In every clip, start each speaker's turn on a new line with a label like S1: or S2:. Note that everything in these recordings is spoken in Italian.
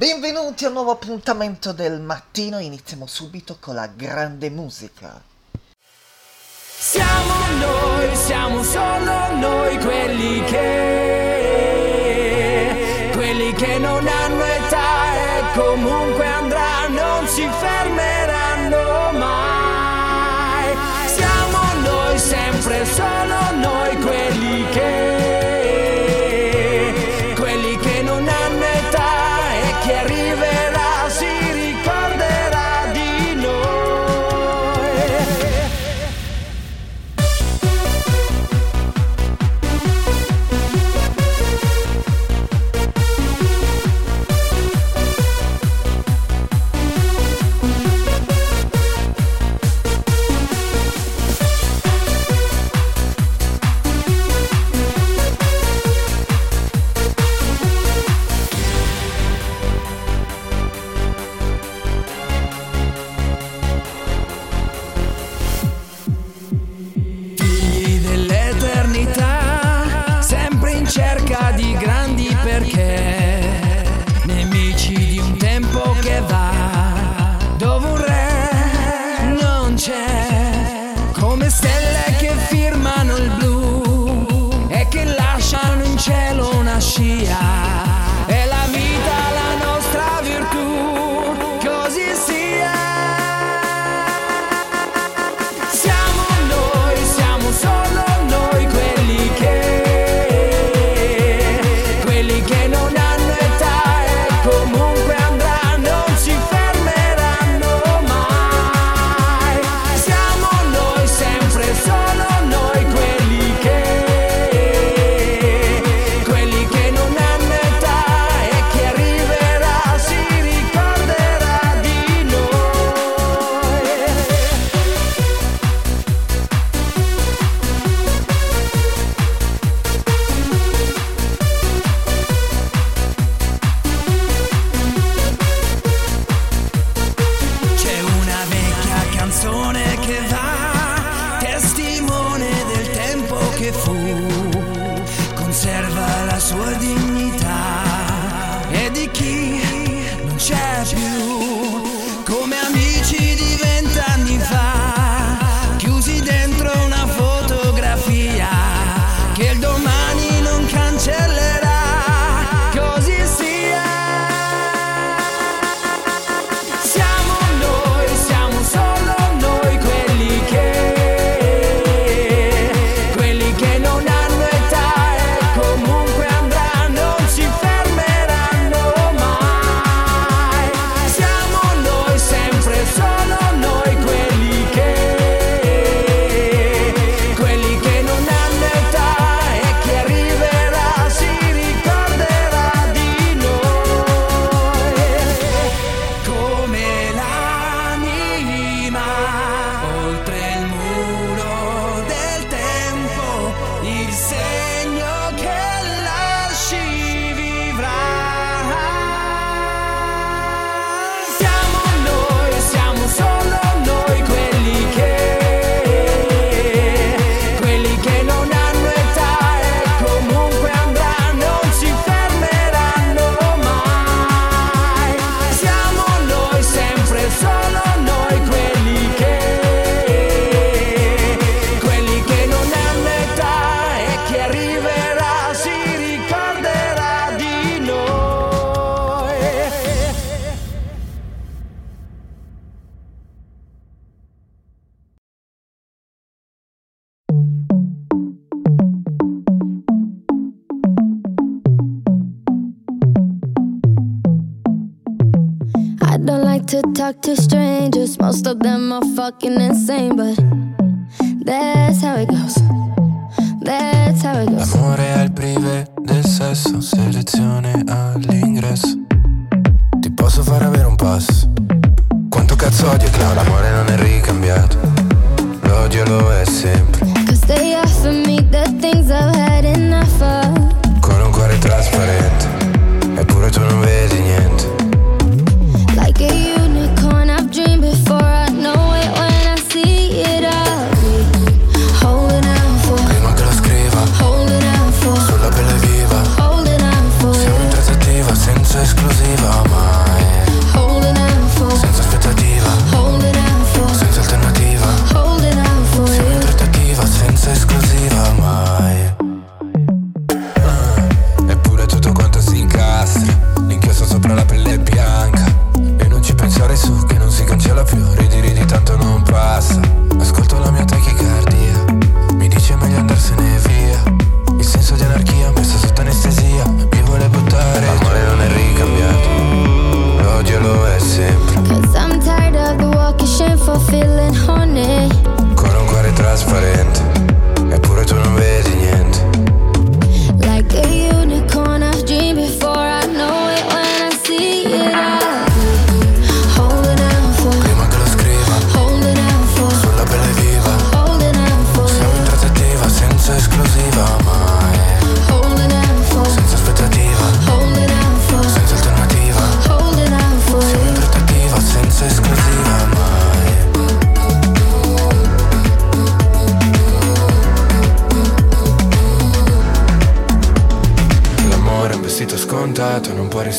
S1: Benvenuti a un nuovo appuntamento del mattino, iniziamo subito con la grande musica.
S2: Siamo noi, siamo solo noi quelli che, quelli che non hanno età e comunque andranno, non si fermeranno mai.
S3: like to talk to strangers. Most of them are fucking insane, but that's how it goes. That's how it goes.
S4: L'amore al prive del sesso, selezione all'ingresso. Ti posso far avere un pass. Quanto cazzo odio Clara? L'amore non è ricambiato. L'odio lo è sempre.
S3: Cause they offer me the things I've had enough of.
S4: Con un cuore trasparente, eppure tu non vedi niente.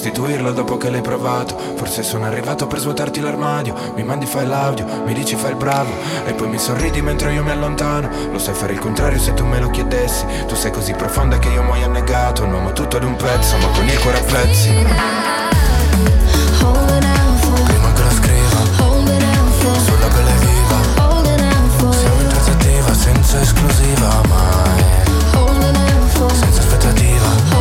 S4: Restituirlo dopo che l'hai provato. Forse sono arrivato per svuotarti l'armadio. Mi mandi file audio, mi dici fai il bravo. E poi mi sorridi mentre io mi allontano. Lo sai fare il contrario se tu me lo chiedessi. Tu sei così profonda che io muoio annegato. Un uomo tutto ad un pezzo ma con il cuore a pezzi. Senza esclusiva mai Senza aspettativa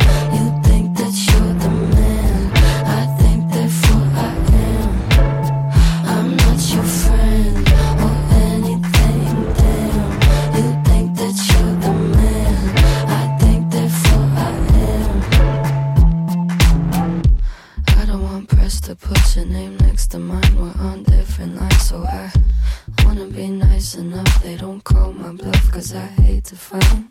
S3: nice enough. They don't call my bluff, cause I hate to find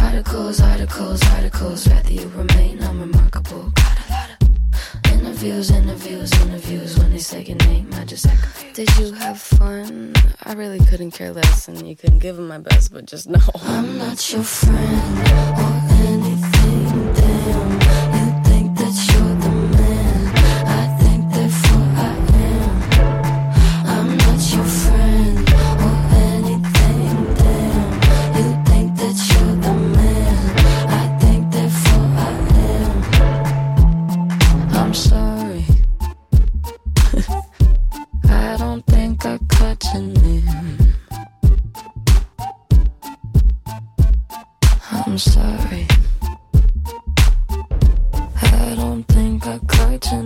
S3: articles, articles, articles. Rather you remain unremarkable. Got a lot of interviews, interviews, interviews. When they say your name, I just act confused. Did you have fun? I really couldn't care less, and you couldn't give it my best, but just know I'm not your friend I'm sorry. I don't think I caught your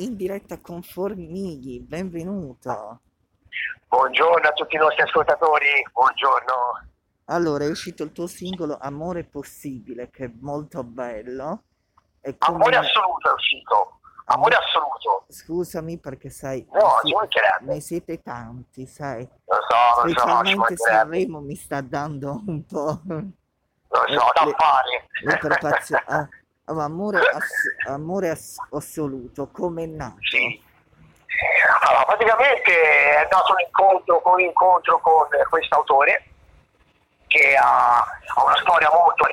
S1: in diretta con Formighi, benvenuto.
S5: Buongiorno a tutti i nostri ascoltatori, buongiorno.
S1: Allora, è uscito il tuo singolo Amore Possibile, che è molto bello. E come-
S5: Amore assoluto è uscito, amore assoluto.
S1: Scusami perché sai,
S5: No, mancherebbe.
S1: ne siete tanti, sai.
S5: Lo so, lo so, ci
S1: Specialmente
S5: mancherebbe.
S1: Sanremo mi sta dando un po'
S5: Lo so, da
S1: le-
S5: fare.
S1: le preoccupazioni. Ah, ma amore, ass- amore ass- assoluto, come è nato?
S5: Sì. Allora, praticamente è nato un incontro, con un incontro con questo autore che ha, ha una storia molto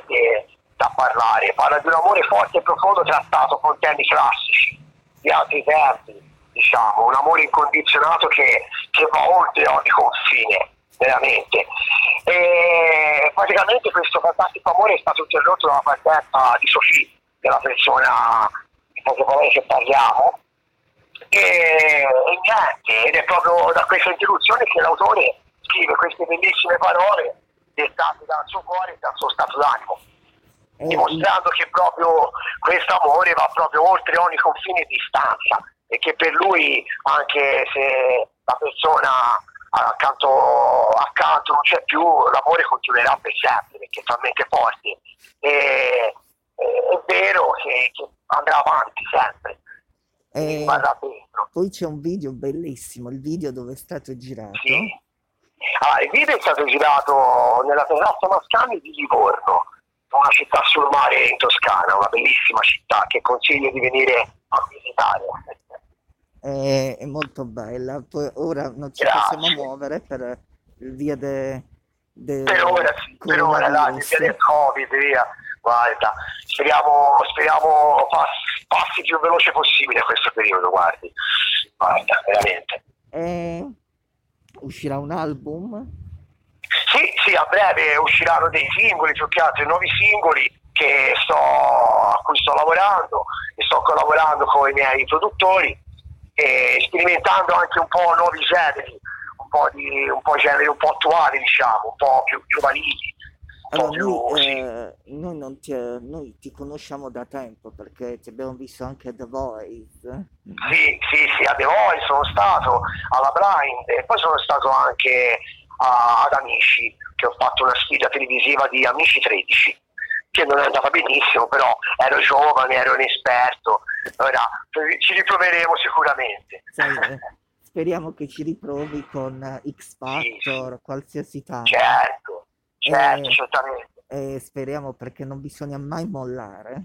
S5: da parlare, parla di un amore forte e profondo trattato con temi classici di altri tempi, diciamo, un amore incondizionato che, che va oltre ogni confine, veramente. E praticamente questo fantastico amore è stato interrotto dalla partenza di Sofì, della persona di parole che parliamo, e, e niente, ed è proprio da questa interruzione che l'autore scrive queste bellissime parole dettate dal suo cuore e dal suo stato d'animo,
S1: Eh,
S5: dimostrando che proprio questo amore va proprio oltre ogni confine di distanza e che per lui anche se la persona accanto, accanto non c'è più, l'amore continuerà per sempre perché è talmente forte. E- è vero che, che andrà avanti sempre,
S1: eh, poi c'è un video bellissimo, il video dove è stato girato.
S5: Sì. Ah, il video è stato girato nella terrazza Mascani di Livorno, una città sul mare in Toscana, una bellissima città che consiglio di venire a visitare.
S1: È, è molto bella. Poi ora non ci
S5: Grazie.
S1: possiamo muovere per via de, de-
S5: Per ora sì, per ora
S1: coronavirus.
S5: via del Covid, via. Guarda, speriamo, speriamo pass- passi il più veloce possibile questo periodo, guardi. Guarda, veramente.
S1: E uscirà un album?
S5: Sì, sì, a breve usciranno dei singoli, più che altro nuovi singoli che sto, a cui sto lavorando e sto collaborando con i miei produttori e sperimentando anche un po' nuovi generi, un po' di un po' generi un po' attuali, diciamo, un po' più giovanili.
S1: Allora, noi,
S5: sì.
S1: eh, noi non ti, noi ti conosciamo da tempo perché ti abbiamo visto anche a The Voice.
S5: Sì, sì, sì, a The Voice sono stato alla Blind e poi sono stato anche a- ad Amici, che ho fatto una sfida televisiva di Amici 13, che non è andata benissimo, però ero giovane, ero inesperto, ora eh, ci riproveremo sicuramente.
S1: Sai, eh, speriamo che ci riprovi con eh, X Factor, qualsiasi tanto.
S5: Certo, certo,
S1: Eh.
S5: certamente.
S1: E speriamo perché non bisogna mai mollare.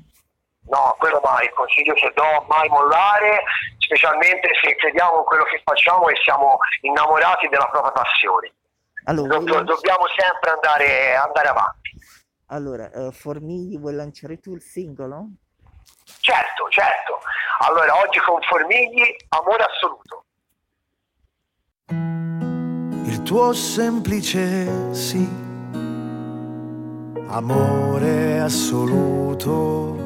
S5: No, quello mai, il consiglio che do, mai mollare, specialmente se crediamo in quello che facciamo e siamo innamorati della propria passione.
S1: Allora,
S5: Do- dobbiamo sempre andare, andare avanti.
S1: allora, eh, Formigli, vuoi lanciare tu il singolo?
S5: Certo, certo. Allora, oggi con Formigli, amore assoluto.
S6: il tuo semplice sì, amore assoluto.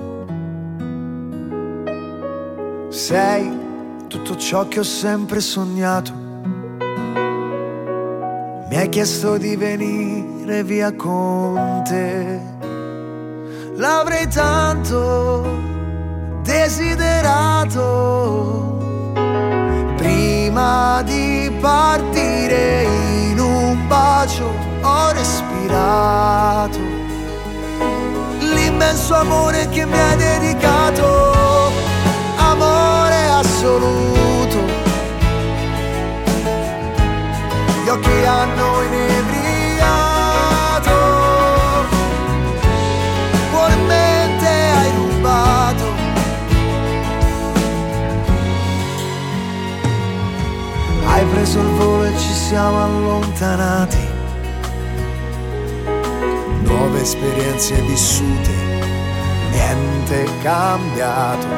S6: Sei tutto ciò che ho sempre sognato. Mi hai chiesto di venire via con te. L'avrei tanto desiderato Prima di partire in un bacio ho respirato l'immenso amore che mi hai dedicato, amore assoluto. Gli occhi hanno inebriato, buonamente hai rubato Hai preso il volo e ci siamo allontanati. Nuove esperienze vissute, niente è cambiato.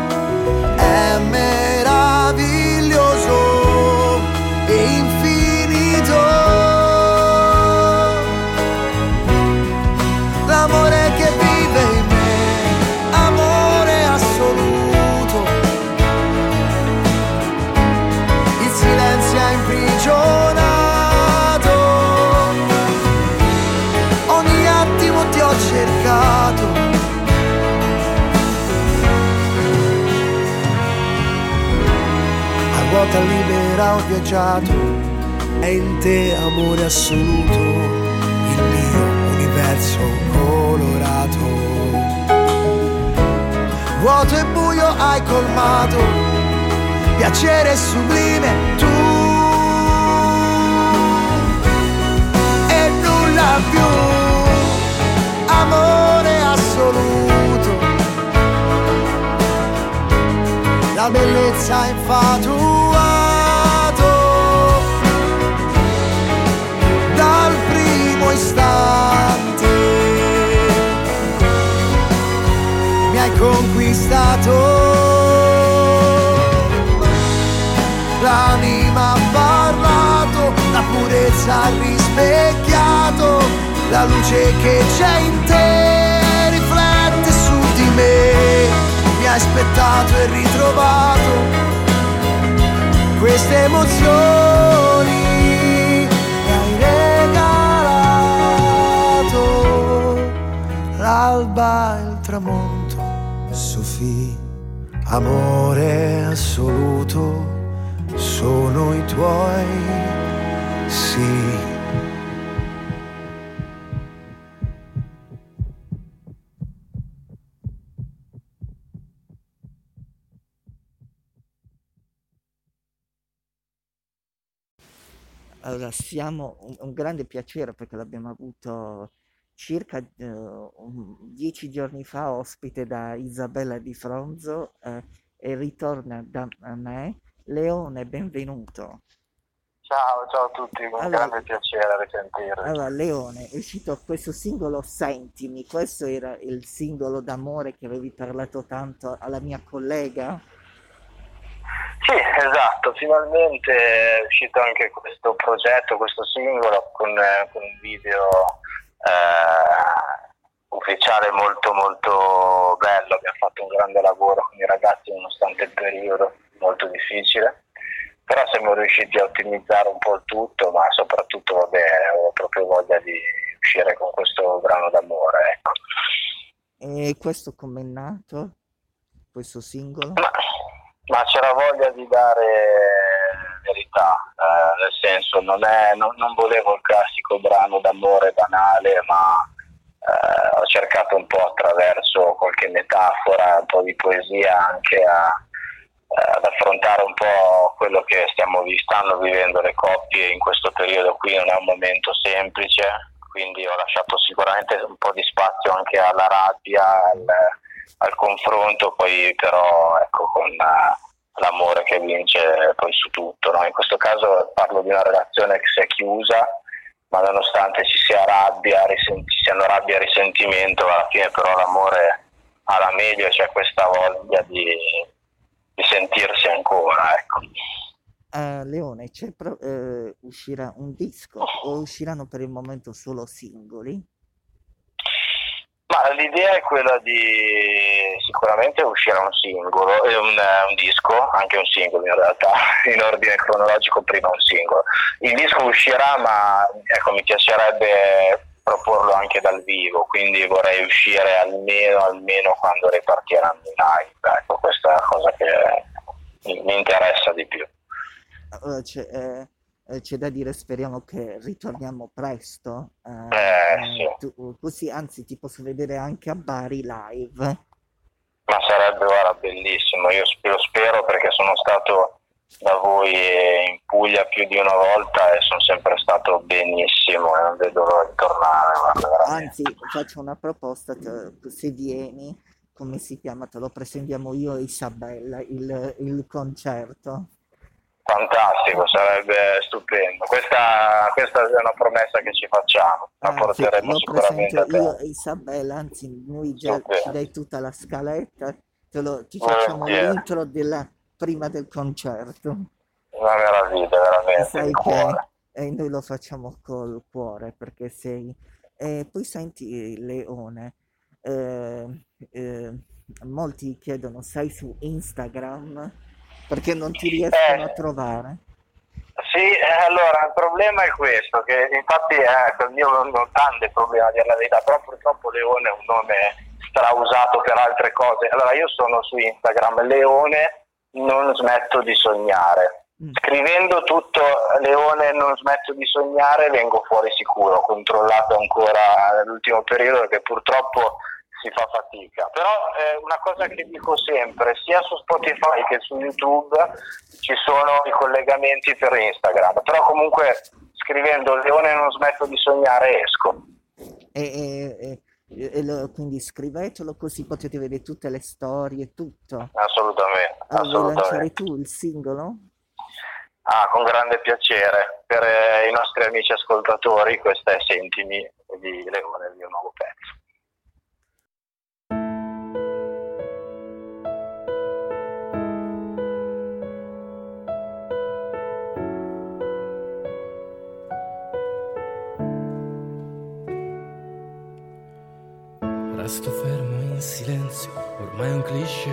S6: È meraviglioso e infinito. Libera ho viaggiato, è in te amore assoluto, il mio universo colorato. Vuoto e buio hai colmato piacere sublime tu. E nulla più amore assoluto. La bellezza infatuato conquistato l'anima ha parlato, la purezza ha rispecchiato, la luce che c'è in te riflette su di me, mi ha aspettato e ritrovato queste emozioni mi hai regalato. va il tramonto. Sofì, amore assoluto, sono i tuoi sì.
S1: Allora, siamo un, un grande piacere perché l'abbiamo avuto circa eh, dieci giorni fa ospite da Isabella Di Fronzo eh, e ritorna da me. Leone, benvenuto.
S7: Ciao, ciao a tutti, un allora, grande piacere risentirvi.
S1: Allora, Leone, è uscito questo singolo Sentimi, questo era il singolo d'amore che avevi parlato tanto alla mia collega?
S7: Sì, esatto, finalmente è uscito anche questo progetto, questo singolo con, eh, con un video eh, ufficiale molto molto bello, abbiamo fatto un grande lavoro con i ragazzi nonostante il periodo molto difficile, però siamo riusciti a ottimizzare un po' il tutto, ma soprattutto vabbè, ho proprio voglia di uscire con questo brano d'amore. Ecco.
S1: E questo com'è nato? Questo singolo?
S7: Ma ma c'era voglia di dare verità, eh, nel senso non, è, non, non, volevo il classico brano d'amore banale, ma eh, ho cercato un po' attraverso qualche metafora, un po' di poesia anche a, eh, ad affrontare un po' quello che stiamo, stanno vivendo le coppie in questo periodo qui, non è un momento semplice, quindi ho lasciato sicuramente un po' di spazio anche alla rabbia, al, al confronto, poi però ecco, con uh, l'amore che vince poi su tutto. No? In questo caso parlo di una relazione che si è chiusa, ma nonostante ci sia rabbia, risent- ci siano rabbia e risentimento, alla fine però l'amore ha la meglio c'è questa voglia di, di sentirsi ancora. Ecco.
S1: Uh, Leone, pro- uh, uscirà un disco o usciranno per il momento solo singoli?
S7: Ma l'idea è quella di sicuramente uscire un singolo, eh, un, un, disco, anche un singolo in realtà, in ordine cronologico prima un singolo. Il disco uscirà ma ecco, mi piacerebbe proporlo anche dal vivo, quindi vorrei uscire almeno, almeno quando ripartiranno i live, ecco questa è la cosa che mi interessa di più.
S1: Uh, eh eh, c'è da dire, speriamo che ritorniamo presto.
S7: Eh, eh, sì.
S1: tu, così, anzi, ti posso vedere anche a Bari live.
S7: Ma sarebbe guarda, bellissimo, io lo spero perché sono stato da voi in Puglia più di una volta e sono sempre stato benissimo e non vedo l'ora di tornare.
S1: Anzi, faccio una proposta, se vieni, come si chiama, te lo presentiamo io e Isabella, il, il concerto.
S7: Fantastico, sarebbe stupendo. Questa, questa, è una promessa che ci facciamo, la
S1: ah, porteremo sicuramente. Io e Isabella, anzi, noi già ci dai tutta la scaletta, lo, ti facciamo Volentieri. l'intro della, prima del concerto.
S7: Una meraviglia, veramente.
S1: Sai che e noi lo facciamo col cuore perché sei. E poi senti, Leone, eh, eh, molti chiedono, sei su Instagram? Perché non ti riescono eh, a trovare?
S7: Sì, eh, allora il problema è questo, che infatti eh, il mio non ho tanto problema a dire la verità, però purtroppo Leone è un nome strausato per altre cose. Allora io sono su Instagram, Leone non smetto di sognare. Mm. Scrivendo tutto Leone non smetto di sognare vengo fuori sicuro, controllato ancora nell'ultimo periodo perché purtroppo si fa fatica. Però eh, una cosa che dico sempre, sia su Spotify che su YouTube ci sono i collegamenti per Instagram, però comunque scrivendo Leone non smetto di sognare esco.
S1: E, e, e, lo, quindi scrivetelo così potete vedere tutte le storie, tutto.
S7: Assolutamente. Assolutamente.
S1: lanciare tu il singolo?
S7: Ah, con grande piacere. Per eh, i nostri amici ascoltatori, questa è Sentimi di Leone, il mio nuovo pezzo.
S2: Resto fermo in silenzio, ormai un cliché,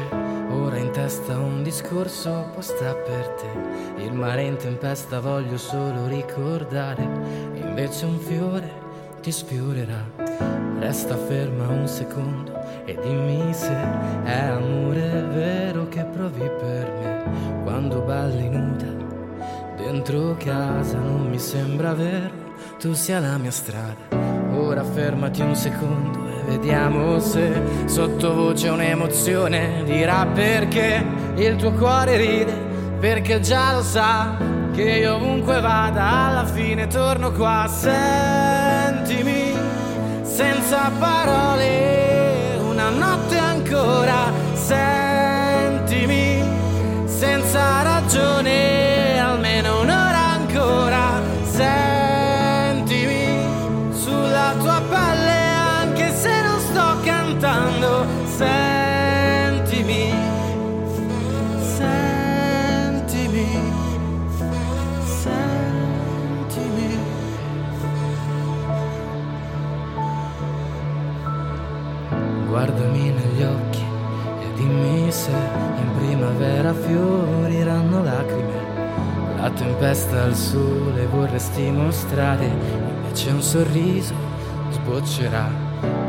S2: ora in testa un discorso apposta per te. Il mare in tempesta voglio solo ricordare, invece un fiore ti sfiorerà. Resta ferma un secondo,
S8: e dimmi se è amore vero che provi per me. Quando balli nuda dentro casa non mi sembra vero. Tu sia la mia strada. Ora fermati un secondo vediamo se sottovoce un'emozione dirà perché il tuo cuore ride perché già lo sa che io ovunque vada alla fine torno qua. Sentimi senza parole una notte ancora. Sentimi senza ragione primavera fioriranno lacrime. La tempesta al sole vorresti mostrare, invece un sorriso sboccerà.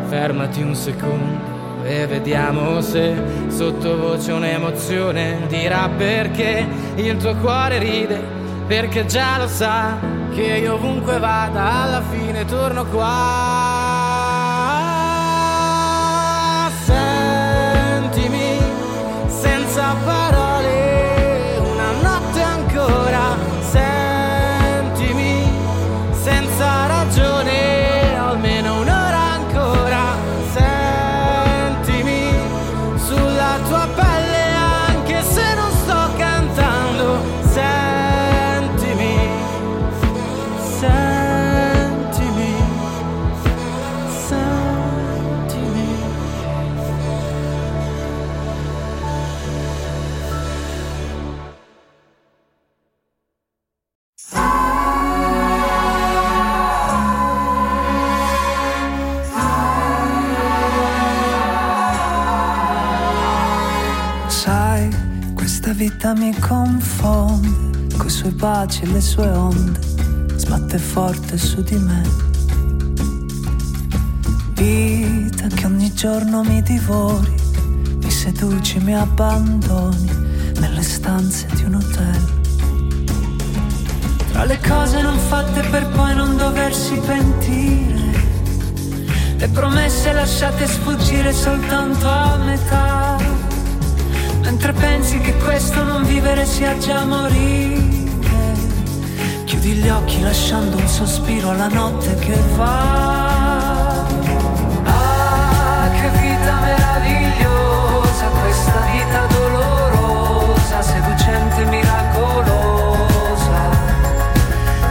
S8: Fermati un secondo e vediamo se sottovoce un'emozione dirà perché il tuo cuore ride, perché già lo sa che io ovunque vada alla fine torno qua.
S9: Coi suoi baci e le sue onde, sbatte forte su di me. Vita che ogni giorno mi divori, mi seduci, mi abbandoni nelle stanze di un hotel. Tra le cose non fatte per poi non doversi pentire, le promesse lasciate sfuggire soltanto a metà. Mentre pensi che questo non vivere sia già morire Chiudi gli occhi lasciando un sospiro alla notte che va. Ah, che vita meravigliosa Questa vita dolorosa Seducente, miracolosa.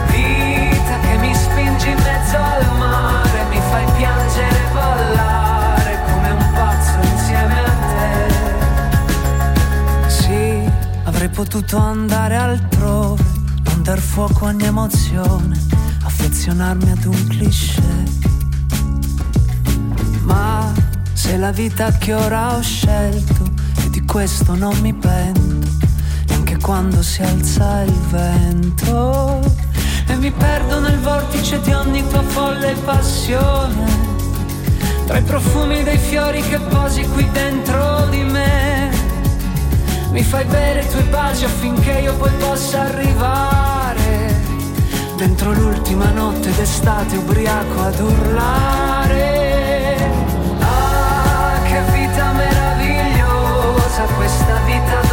S9: Vita che mi spingi in mezzo al mare Mi fai piangere e ballare Come un pazzo insieme a te. Sì, avrei potuto andare altrove, dar fuoco ogni emozione, affezionarmi ad un cliché. Ma se la vita che ora ho scelto, e di questo non mi pento, neanche quando si alza il vento, e mi perdo nel vortice di ogni tua folle passione, tra i profumi dei fiori che posi qui dentro di me. Mi fai bere i tuoi baci affinché io poi possa arrivare Dentro l'ultima notte d'estate ubriaco ad urlare. Ah, che vita meravigliosa Questa vita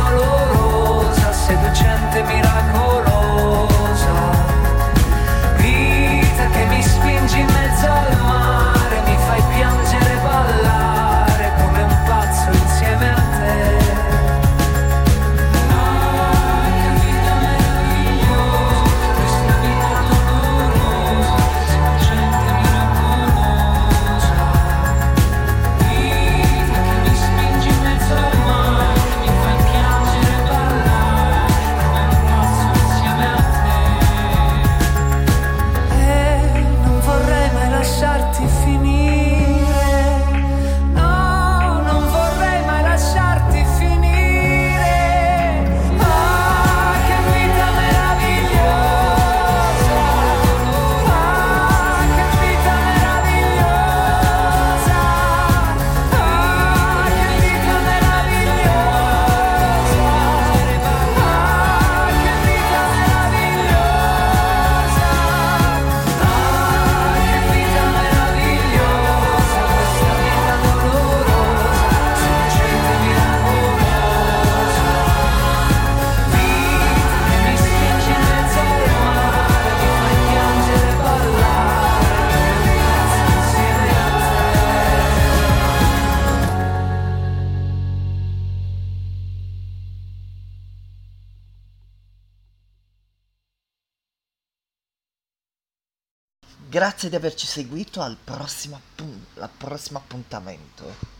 S10: Grazie di averci seguito al prossimo, appuntamento.